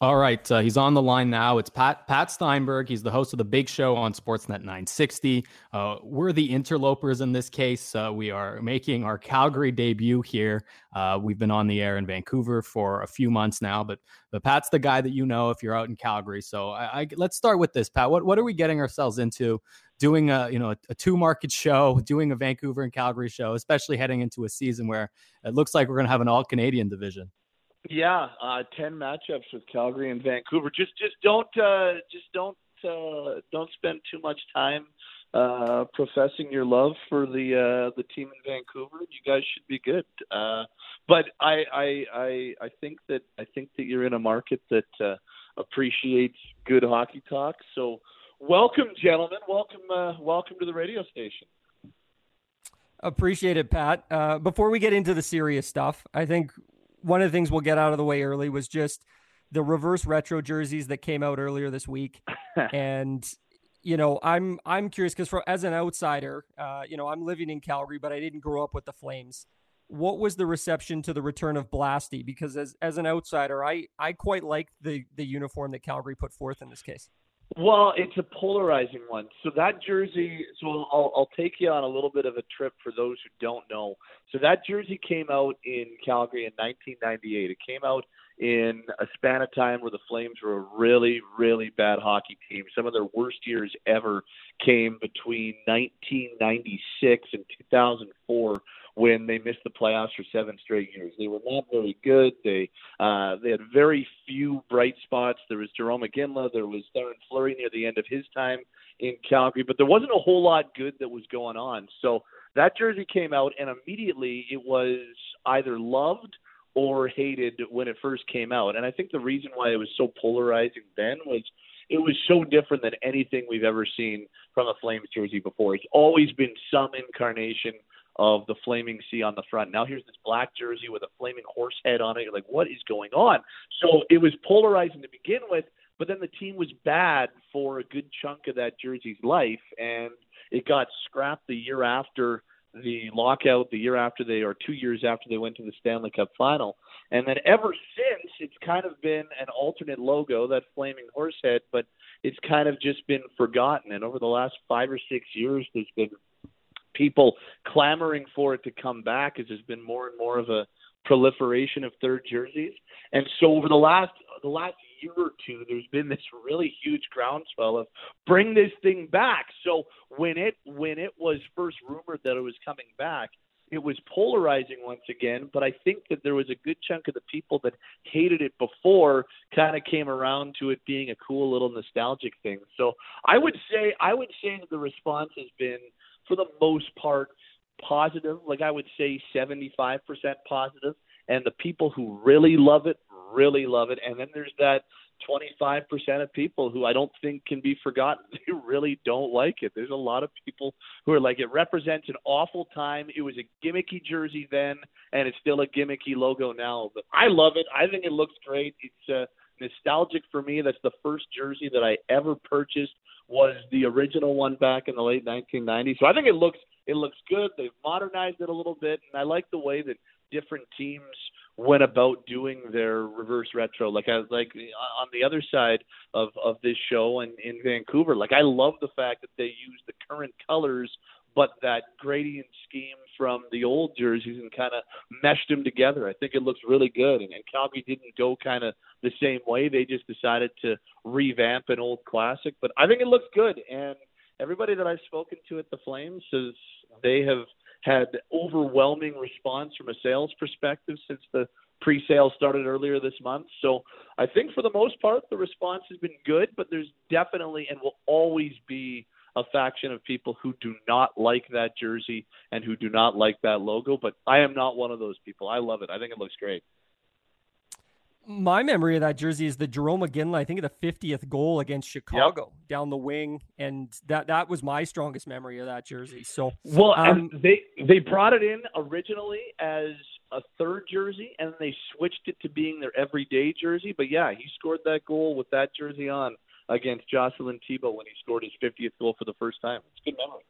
All right, uh, he's on the line now. It's Pat Pat Steinberg. He's the host of the Big Show on Sportsnet 960. Uh, we're the interlopers in this case. Uh, we are making our Calgary debut here. Uh, we've been on the air in Vancouver for a few months now, but but Pat's the guy that you know if you're out in Calgary. So I, I, let's start with this, Pat. What what are we getting ourselves into? Doing a you know a, a two market show, doing a Vancouver and Calgary show, especially heading into a season where it looks like we're going to have an all Canadian division. Yeah, uh, ten matchups with Calgary and Vancouver. Just just don't uh, just don't uh, don't spend too much time uh, professing your love for the uh, the team in Vancouver. You guys should be good. Uh, but I, I I I think that I think that you're in a market that uh, appreciates good hockey talk. So welcome, gentlemen. Welcome uh, welcome to the radio station. Appreciate it, Pat. Uh, before we get into the serious stuff, I think one of the things we'll get out of the way early was just the reverse retro jerseys that came out earlier this week, and you know I'm I'm curious because for as an outsider, uh, you know I'm living in Calgary, but I didn't grow up with the Flames. What was the reception to the return of Blasty? Because as as an outsider, I I quite liked the the uniform that Calgary put forth in this case. Well, it's a polarizing one. So that jersey, so I'll, I'll take you on a little bit of a trip for those who don't know. So that jersey came out in Calgary in 1998. It came out in a span of time where the Flames were a really, really bad hockey team. Some of their worst years ever came between 1996 and 2004 when they missed the playoffs for seven straight years. They were not very good. They uh, they had very few bright spots. There was Jarome Iginla. There was Theoren Fleury near the end of his time in Calgary, but there wasn't a whole lot good that was going on. So that jersey came out, and immediately it was either loved or hated when it first came out. And I think the reason why it was so polarizing then was it was so different than anything we've ever seen from a Flames jersey before. It's always been some incarnation of the flaming C on the front. Now here's this black jersey with a flaming horse head on it. You're like, what is going on? So it was polarizing to begin with, but then the team was bad for a good chunk of that jersey's life, and it got scrapped the year after the lockout, the year after they, or two years after they went to the Stanley Cup final. And then ever since, it's kind of been an alternate logo, that flaming horse head, but it's kind of just been forgotten. And over the last five or six years, there's been people clamoring for it to come back as there's been more and more of a proliferation of third jerseys. And so over the last the last year or two, there's been this really huge groundswell of bring this thing back. So when it when it was first rumored that it was coming back, it was polarizing once again. But I think that there was a good chunk of the people that hated it before kind of came around to it being a cool little nostalgic thing. So I would say I would say that the response has been for the most part positive. Like I would say 75% positive. And the people who really love it, really love it. And then there's that 25% of people who I don't think can be forgotten. They really don't like it. There's a lot of people who are like, it represents an awful time. It was a gimmicky jersey then, and it's still a gimmicky logo now. But I love it. I think it looks great. It's uh, nostalgic for me. That's the first jersey that I ever purchased was the original one back in the late 1990s. So I think it looks it looks good. They've modernized it a little bit, and I like the way that different teams went about doing their reverse retro. Like I like on the other side of of this show and in Vancouver. Like I love the fact that they use the current colors but that gradient scheme from the old jerseys and kind of meshed them together. I think it looks really good. And, and Calgary didn't go kind of the same way. They just decided to revamp an old classic. But I think it looks good. And everybody that I've spoken to at the Flames says they have had overwhelming response from a sales perspective since the pre-sale started earlier this month. So I think for the most part the response has been good, but there's definitely and will always be a faction of people who do not like that jersey and who do not like that logo. But I am not one of those people. I love it. I think it looks great. My memory of that jersey is the Jarome Iginla, I think, of the 50th goal against Chicago yep. down the wing, and that that was my strongest memory of that jersey. So, well, um, they they brought it in originally as a third jersey, and they switched it to being their everyday jersey. But yeah, he scored that goal with that jersey on against Jocelyn Thibault when he scored his 50th goal for the first time. It's a good memory.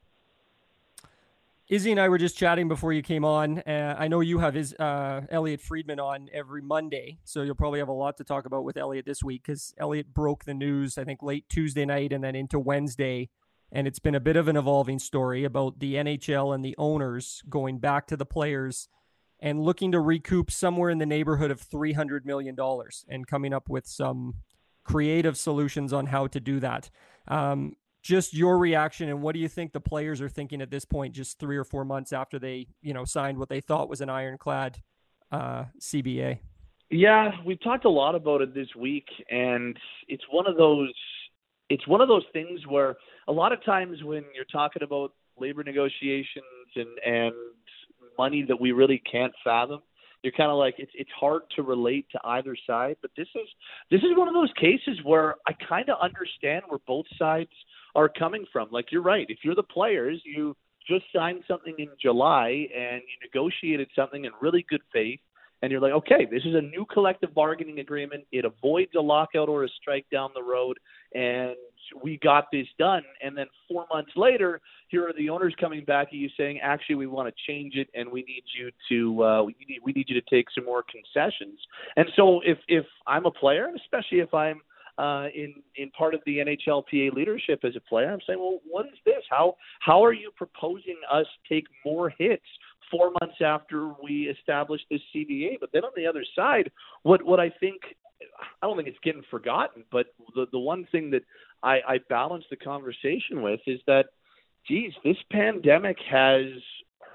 Izzy and I were just chatting before you came on. Uh, I know you have his uh, Elliotte Friedman on every Monday, so you'll probably have a lot to talk about with Elliotte this week because Elliotte broke the news, I think, late Tuesday night and then into Wednesday. And it's been a bit of an evolving story about the NHL and the owners going back to the players and looking to recoup somewhere in the neighborhood of $300 million and coming up with some creative solutions on how to do that. Um, just your reaction and what do you think the players are thinking at this point, just three or four months after they, you know, signed what they thought was an ironclad uh, CBA? Yeah, we've talked a lot about it this week, and it's one of those. It's one of those things where a lot of times when you're talking about labor negotiations and and money that we really can't fathom, you're kind of like it's it's hard to relate to either side. But this is this is one of those cases where I kind of understand where both sides are coming from. Like you're right. If you're the players, you just signed something in July and you negotiated something in really good faith and you're like, okay, this is a new collective bargaining agreement. It avoids a lockout or a strike down the road, and we got this done. And then four months later, here are the owners coming back at you saying, actually, we want to change it, and we need you to uh, we need we need you to take some more concessions. And so, if if I'm a player, and especially if I'm uh, in in part of the NHLPA leadership as a player. I'm saying, well, what is this? How how are you proposing us take more hits four months after we established this CBA? But then on the other side, what what I think I don't think it's getting forgotten, but the the one thing that I, I balance the conversation with is that, geez, this pandemic has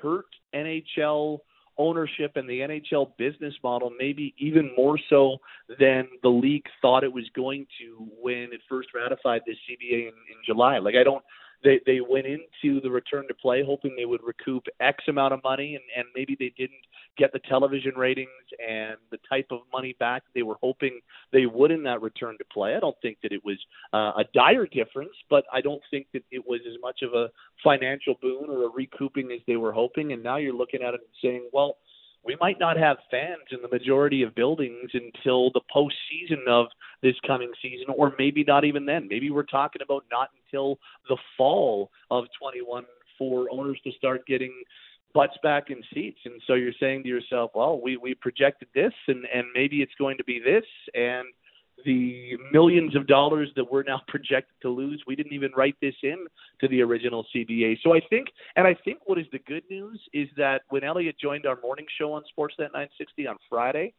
hurt NHL ownership and the NHL business model, maybe even more so than the league thought it was going to when it first ratified this CBA in, in July. Like I don't they they went into the return to play hoping they would recoup X amount of money, and and maybe they didn't get the television ratings and the type of money back they were hoping they would in that return to play. I don't think that it was uh, a dire difference, but I don't think that it was as much of a financial boon or a recouping as they were hoping. And now you're looking at it and saying, well we might not have fans in the majority of buildings until the postseason of this coming season, or maybe not even then. Maybe we're talking about not until the fall of 21 for owners to start getting butts back in seats. And so you're saying to yourself, well, we, we projected this, and, and maybe it's going to be this. And the millions of dollars that we're now projected to lose. We didn't even write this in to the original CBA. So I think, and I think what is the good news is that when Elliotte joined our morning show on Sportsnet 960 on Friday,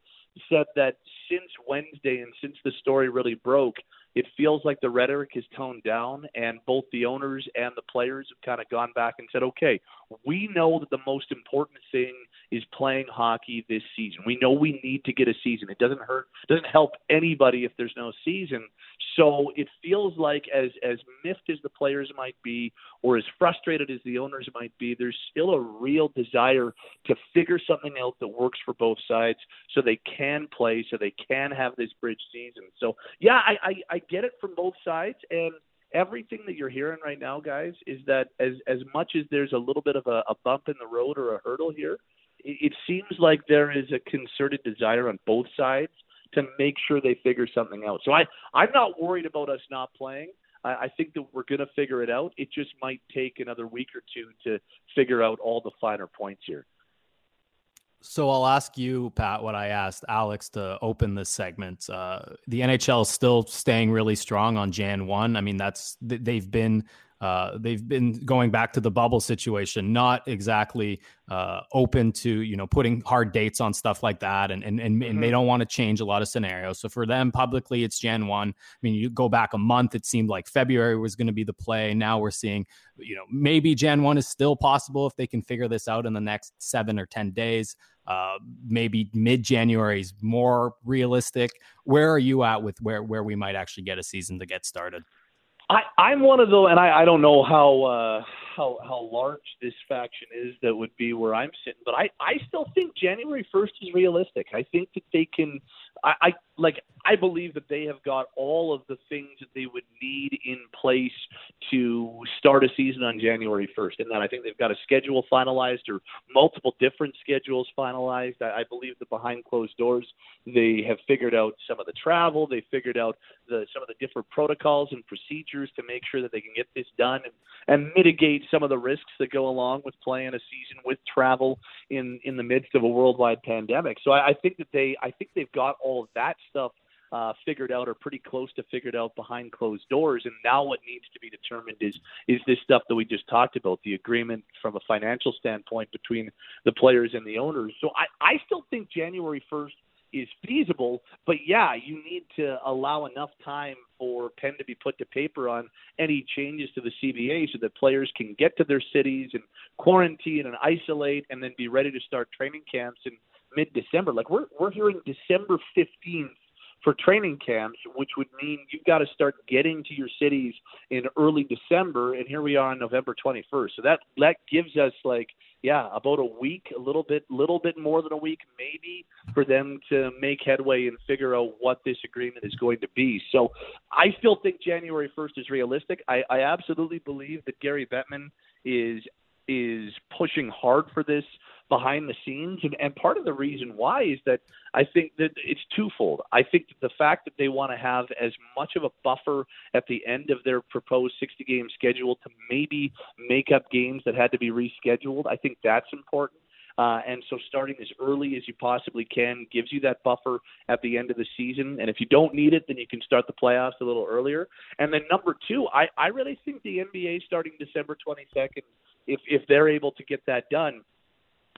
said that since Wednesday and since the story really broke, it feels like the rhetoric is toned down, and both the owners and the players have kind of gone back and said, okay, we know that the most important thing is playing hockey this season. We know we need to get a season. It doesn't hurt, doesn't help anybody if there's no season. So it feels like as as miffed as the players might be, or as frustrated as the owners might be, there's still a real desire to figure something out that works for both sides, so they can play, so they can have this bridge season. So yeah, I I, I get it from both sides, and everything that you're hearing right now, guys, is that as as much as there's a little bit of a, a bump in the road or a hurdle here, it, it seems like there is a concerted desire on both sides to make sure they figure something out. So I I'm not worried about us not playing. I, I think that we're going to figure it out. It just might take another week or two to figure out all the finer points here. So I'll ask you, Pat, what I asked Alex to open this segment. Uh, the NHL is still staying really strong on Jan one. I mean, that's they've been uh, they've been going back to the bubble situation, not exactly uh, open to you know putting hard dates on stuff like that, and and and, mm-hmm. and they mm-hmm. don't want to change a lot of scenarios. So for them, publicly, it's Jan one. I mean, you go back a month, it seemed like February was going to be the play. Now we're seeing, you know, maybe Jan one is still possible if they can figure this out in the next seven or ten days. Uh, maybe mid January is more realistic. Where are you at with where where we might actually get a season to get started? I, I'm one of those, and I, I don't know how uh, how how large this faction is that would be where I'm sitting, but I I still think January 1st is realistic. I think that they can. I, I like I believe that they have got all of the things that they would need in place to start a season on January 1st. And then I think they've got a schedule finalized or multiple different schedules finalized. I, I believe that behind closed doors, they have figured out some of the travel. They figured out the, some of the different protocols and procedures to make sure that they can get this done and, and mitigate some of the risks that go along with playing a season with travel in, in the midst of a worldwide pandemic. So I, I think that they, I think they've got all of that stuff uh, figured out or pretty close to figured out behind closed doors. And now what needs to be determined is is this stuff that we just talked about, the agreement from a financial standpoint between the players and the owners. So I, I still think January 1st is feasible, but yeah, you need to allow enough time for pen to be put to paper on any changes to the CBA so that players can get to their cities and quarantine and isolate and then be ready to start training camps in mid December. Like we're we're hearing December 15th for training camps, which would mean you've got to start getting to your cities in early December, and here we are on November 21st. So that that gives us like yeah about a week, a little bit, little bit more than a week, maybe for them to make headway and figure out what this agreement is going to be. So I still think January 1st is realistic. I, I absolutely believe that Gary Bettman is is pushing hard for this behind the scenes. And, and part of the reason why is that I think that it's twofold. I think that the fact that they want to have as much of a buffer at the end of their proposed 60 game schedule to maybe make up games that had to be rescheduled, I think that's important. Uh, and so starting as early as you possibly can gives you that buffer at the end of the season. And if you don't need it, then you can start the playoffs a little earlier. And then number two, I, I really think the NBA starting December 22nd, if, if they're able to get that done,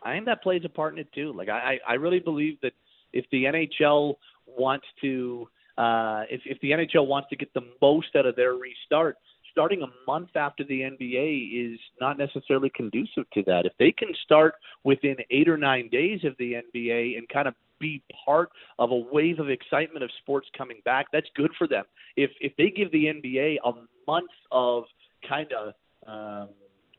I think that plays a part in it too. Like I, I really believe that if the NHL wants to, uh, if if the NHL wants to get the most out of their restart, starting a month after the NBA is not necessarily conducive to that. If they can start within eight or nine days of the NBA and kind of be part of a wave of excitement of sports coming back, that's good for them. If if they give the NBA a month of kind of um,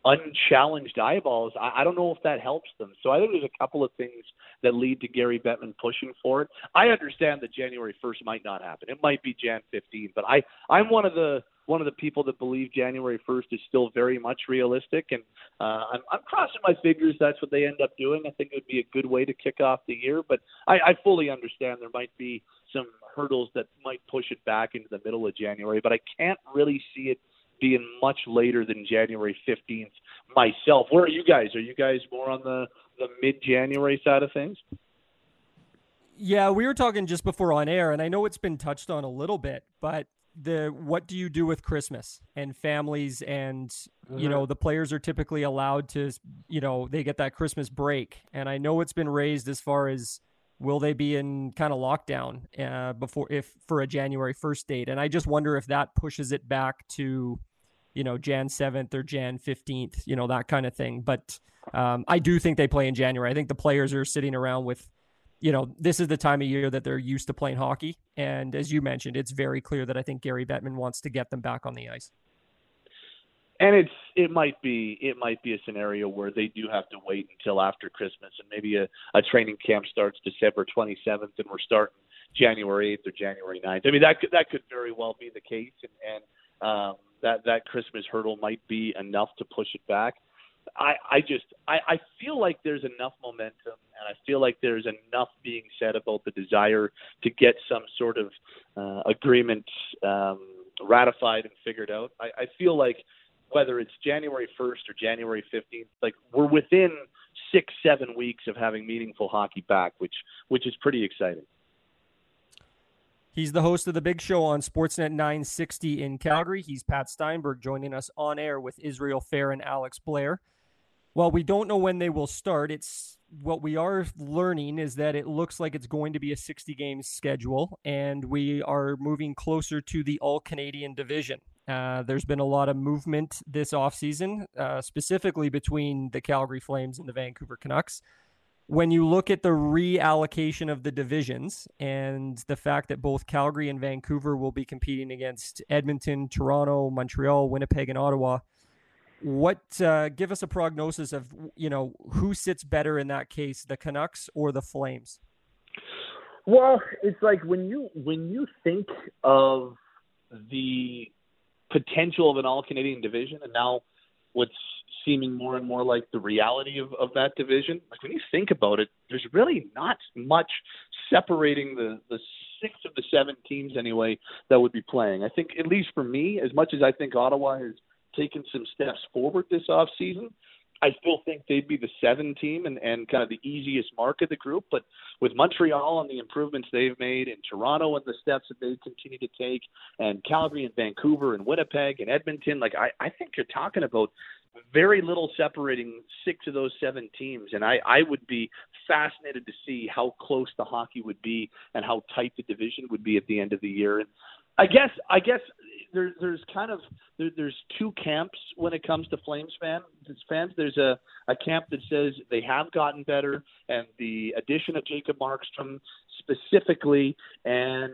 unchallenged eyeballs, I, I don't know if that helps them. So I think there's a couple of things that lead to Gary Bettman pushing for it. I understand that January 1st might not happen. It might be Jan 15, but I I'm one of the one of the people that believe January 1st is still very much realistic, and uh, I'm, I'm crossing my fingers that's what they end up doing. I think it would be a good way to kick off the year, but I, I fully understand there might be some hurdles that might push it back into the middle of January, but I can't really see it being much later than January 15th myself. Where are you guys? Are you guys more on the, the mid January side of things? Yeah, we were talking just before on air, and I know it's been touched on a little bit, but the what do you do with Christmas and families and mm-hmm. you know the players are typically allowed to you know they get that Christmas break and I know it's been raised as far as will they be in kind of lockdown uh, before if for a January 1st date and I just wonder if that pushes it back to you know, Jan 7th or Jan 15th, you know, that kind of thing. But um, I do think they play in January. I think the players are sitting around with, you know, this is the time of year that they're used to playing hockey. And as you mentioned, it's very clear that I think Gary Bettman wants to get them back on the ice. And it's it might be it might be a scenario where they do have to wait until after Christmas and maybe a, a training camp starts December 27th and we're starting January 8th or January 9th. I mean that could that could very well be the case and and um, that that Christmas hurdle might be enough to push it back. I, I just I, I feel like there's enough momentum and I feel like there's enough being said about the desire to get some sort of uh, agreement um, ratified and figured out. I, I feel like whether it's January 1st or January 15th, like we're within six seven weeks of having meaningful hockey back, which which is pretty exciting. He's the host of the big show on Sportsnet 960 in Calgary. He's Pat Steinberg joining us on air with Israel Fair and Alex Blair. Well, we don't know when they will start. It's what we are learning is that it looks like it's going to be a 60 game schedule, and we are moving closer to the All Canadian division. Uh, there's been a lot of movement this offseason, uh, specifically between the Calgary Flames and the Vancouver Canucks when you look at the reallocation of the divisions and the fact that both Calgary and Vancouver will be competing against Edmonton, Toronto, Montreal, Winnipeg, and Ottawa, what uh, give us a prognosis of you know who sits better in that case, the Canucks or the Flames? Well, it's like when you when you think of the potential of an all Canadian division and now what's seeming more and more like the reality of, of that division. Like when you think about it, there's really not much separating the, the six of the seven teams anyway that would be playing. I think at least for me, as much as I think Ottawa has taken some steps forward this off season, I still think they'd be the seven team and, and kind of the easiest mark of the group. But with Montreal and the improvements they've made, and Toronto and the steps that they continue to take, and Calgary and Vancouver and Winnipeg and Edmonton, like I, I think you're talking about very little separating six of those seven teams. And I, I would be fascinated to see how close the hockey would be and how tight the division would be at the end of the year. And I guess I guess there, there's kind of there, there's two camps when it comes to Flames fans. Fans, there's a a camp that says they have gotten better, and the addition of Jacob Markstrom specifically, and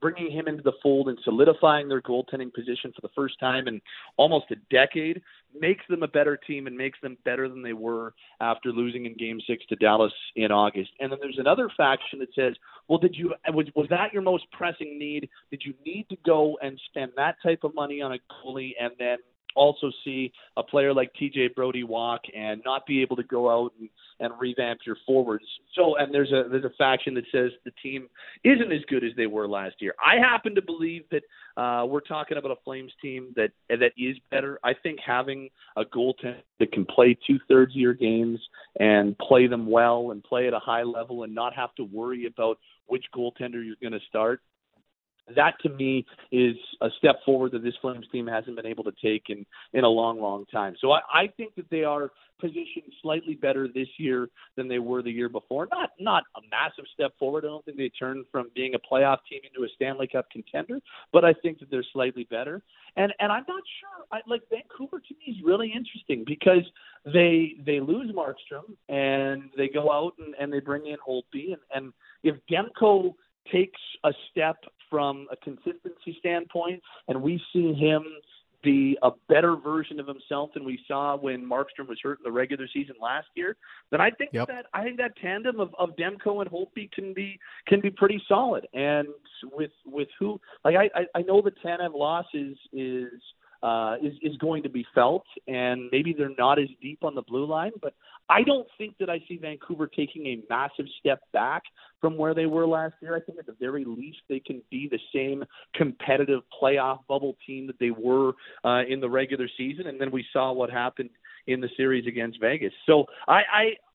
bringing him into the fold and solidifying their goaltending position for the first time in almost a decade makes them a better team and makes them better than they were after losing in game 6 to Dallas in August. And then there's another faction that says, "Well, did you was was that your most pressing need? Did you need to go and spend that type of money on a goalie and then also see a player like TJ Brodie walk and not be able to go out and, and revamp your forwards. So, and there's a there's a faction that says the team isn't as good as they were last year. I happen to believe that uh, we're talking about a Flames team that that is better. I think having a goaltender that can play two thirds of your games and play them well and play at a high level and not have to worry about which goaltender you're going to start that to me is a step forward that this Flames team hasn't been able to take in in a long, long time. So I, I think that they are positioned slightly better this year than they were the year before. Not not a massive step forward. I don't think they turned from being a playoff team into a Stanley Cup contender, but I think that they're slightly better. And and I'm not sure. I, like Vancouver to me is really interesting because they they lose Markstrom and they go out and, and they bring in Holtby and and if Demko takes a step from a consistency standpoint, and we see him be a better version of himself than we saw when Markstrom was hurt in the regular season last year, then I think yep. that I think that tandem of, of Demko and Holtby can be can be pretty solid. And with with who like I I, I know the Tanev loss is is uh, is is going to be felt, and maybe they're not as deep on the blue line. But I don't think that I see Vancouver taking a massive step back from where they were last year. I think at the very least they can be the same competitive playoff bubble team that they were uh, in the regular season, and then we saw what happened in the series against Vegas. So I,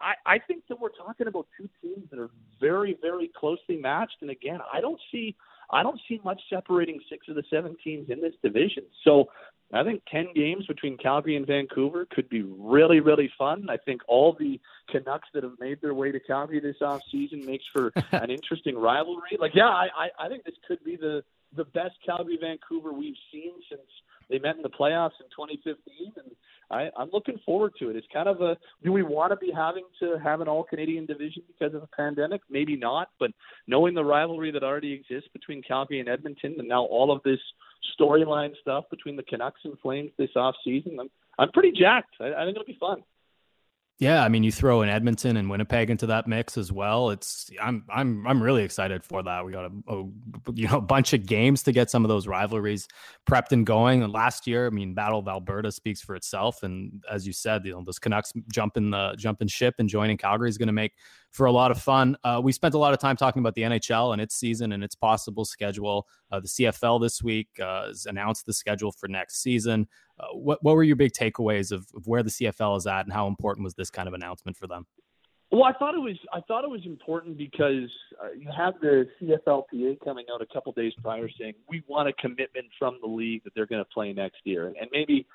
I I think that we're talking about two teams that are very very closely matched, and again I don't see I don't see much separating six of the seven teams in this division. So I think 10 games between Calgary and Vancouver could be really, really fun. I think all the Canucks that have made their way to Calgary this off season makes for an interesting rivalry. Like, yeah, I, I, I think this could be the, the best Calgary Vancouver we've seen since they met in the playoffs in 2015. And I, I'm looking forward to it. It's kind of a do we want to be having to have an all Canadian division because of the pandemic? Maybe not, but knowing the rivalry that already exists between Calgary and Edmonton, and now all of this storyline stuff between the Canucks and Flames this off season, I'm I'm pretty jacked. I, I think it'll be fun. Yeah, I mean, you throw in Edmonton and Winnipeg into that mix as well. It's I'm I'm I'm really excited for that. We got a, a you know a bunch of games to get some of those rivalries prepped and going. And last year, I mean, Battle of Alberta speaks for itself. And as you said, you know, those Canucks jumping the jumping ship and joining Calgary is going to make for a lot of fun. Uh, we spent a lot of time talking about the NHL and its season and its possible schedule. Uh, the CFL this week uh, has announced the schedule for next season. Uh, what what were your big takeaways of, of, where the CFL is at and how important was this kind of announcement for them? Well, I thought it was I thought it was important because uh, you have the CFLPA coming out a couple days prior saying we want a commitment from the league that they're going to play next year, and maybe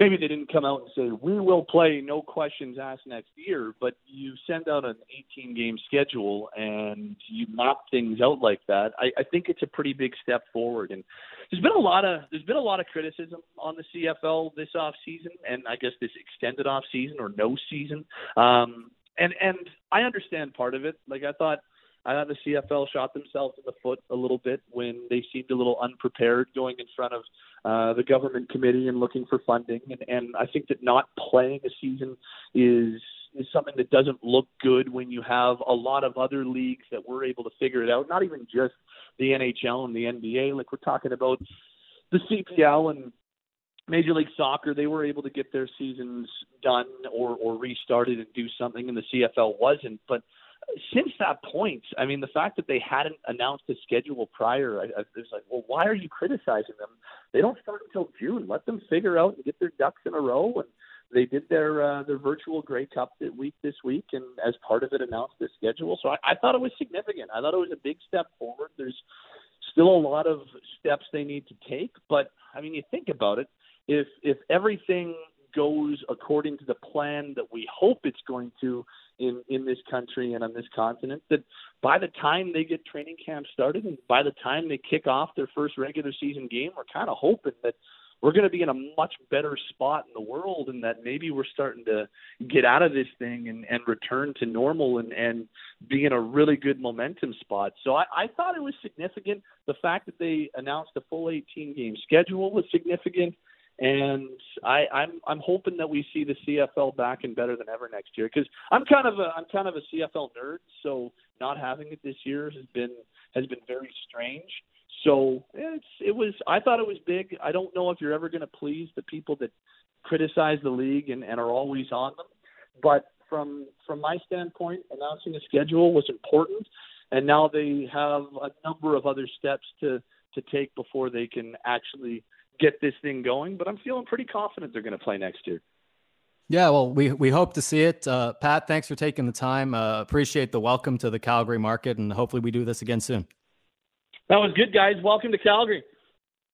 maybe they didn't come out and say we will play no questions asked next year but you send out an 18 game schedule and you map things out like that I, I think it's a pretty big step forward. And there's been a lot of there's been a lot of criticism on the CFL this off season and I guess this extended off season or no season. Um and and I understand part of it. Like I thought I thought the CFL shot themselves in the foot a little bit when they seemed a little unprepared going in front of uh, the government committee and looking for funding. And, and I think that not playing a season is is something that doesn't look good when you have a lot of other leagues that were able to figure it out. Not even just the NHL and the NBA. Like we're talking about the CPL and Major League Soccer. They were able to get their seasons done or or restarted and do something, and the CFL wasn't. But since that point, I mean, the fact that they hadn't announced a schedule prior, I, I was like, well, why are you criticizing them? They don't start until June. Let them figure out and get their ducks in a row. And they did their uh, their virtual Grey Cup week this week, and as part of it, announced the schedule. So I, I thought it was significant. I thought it was a big step forward. There's still a lot of steps they need to take, but I mean, you think about it. If if everything goes according to the plan that we hope it's going to in in this country and on this continent that by the time they get training camp started and by the time they kick off their first regular season game we're kind of hoping that we're going to be in a much better spot in the world and that maybe we're starting to get out of this thing and, and return to normal and, and be in a really good momentum spot. So I, I thought it was significant. The fact that they announced a full 18 game schedule was significant and I, I'm I'm hoping that we see the CFL back and better than ever next year because I'm kind of a I'm kind of a CFL nerd, so not having it this year has been has been very strange. So it's it was I thought it was big. I don't know if you're ever going to please the people that criticize the league and, and are always on them, but from from my standpoint, announcing a schedule was important, and now they have a number of other steps to to take before they can actually get this thing going. But I'm feeling pretty confident they're going to play next year. Yeah, well, we we hope to see it. Uh, Pat, thanks for taking the time. Uh, appreciate the welcome to the Calgary market, and hopefully we do this again soon. That was good, guys. Welcome to Calgary.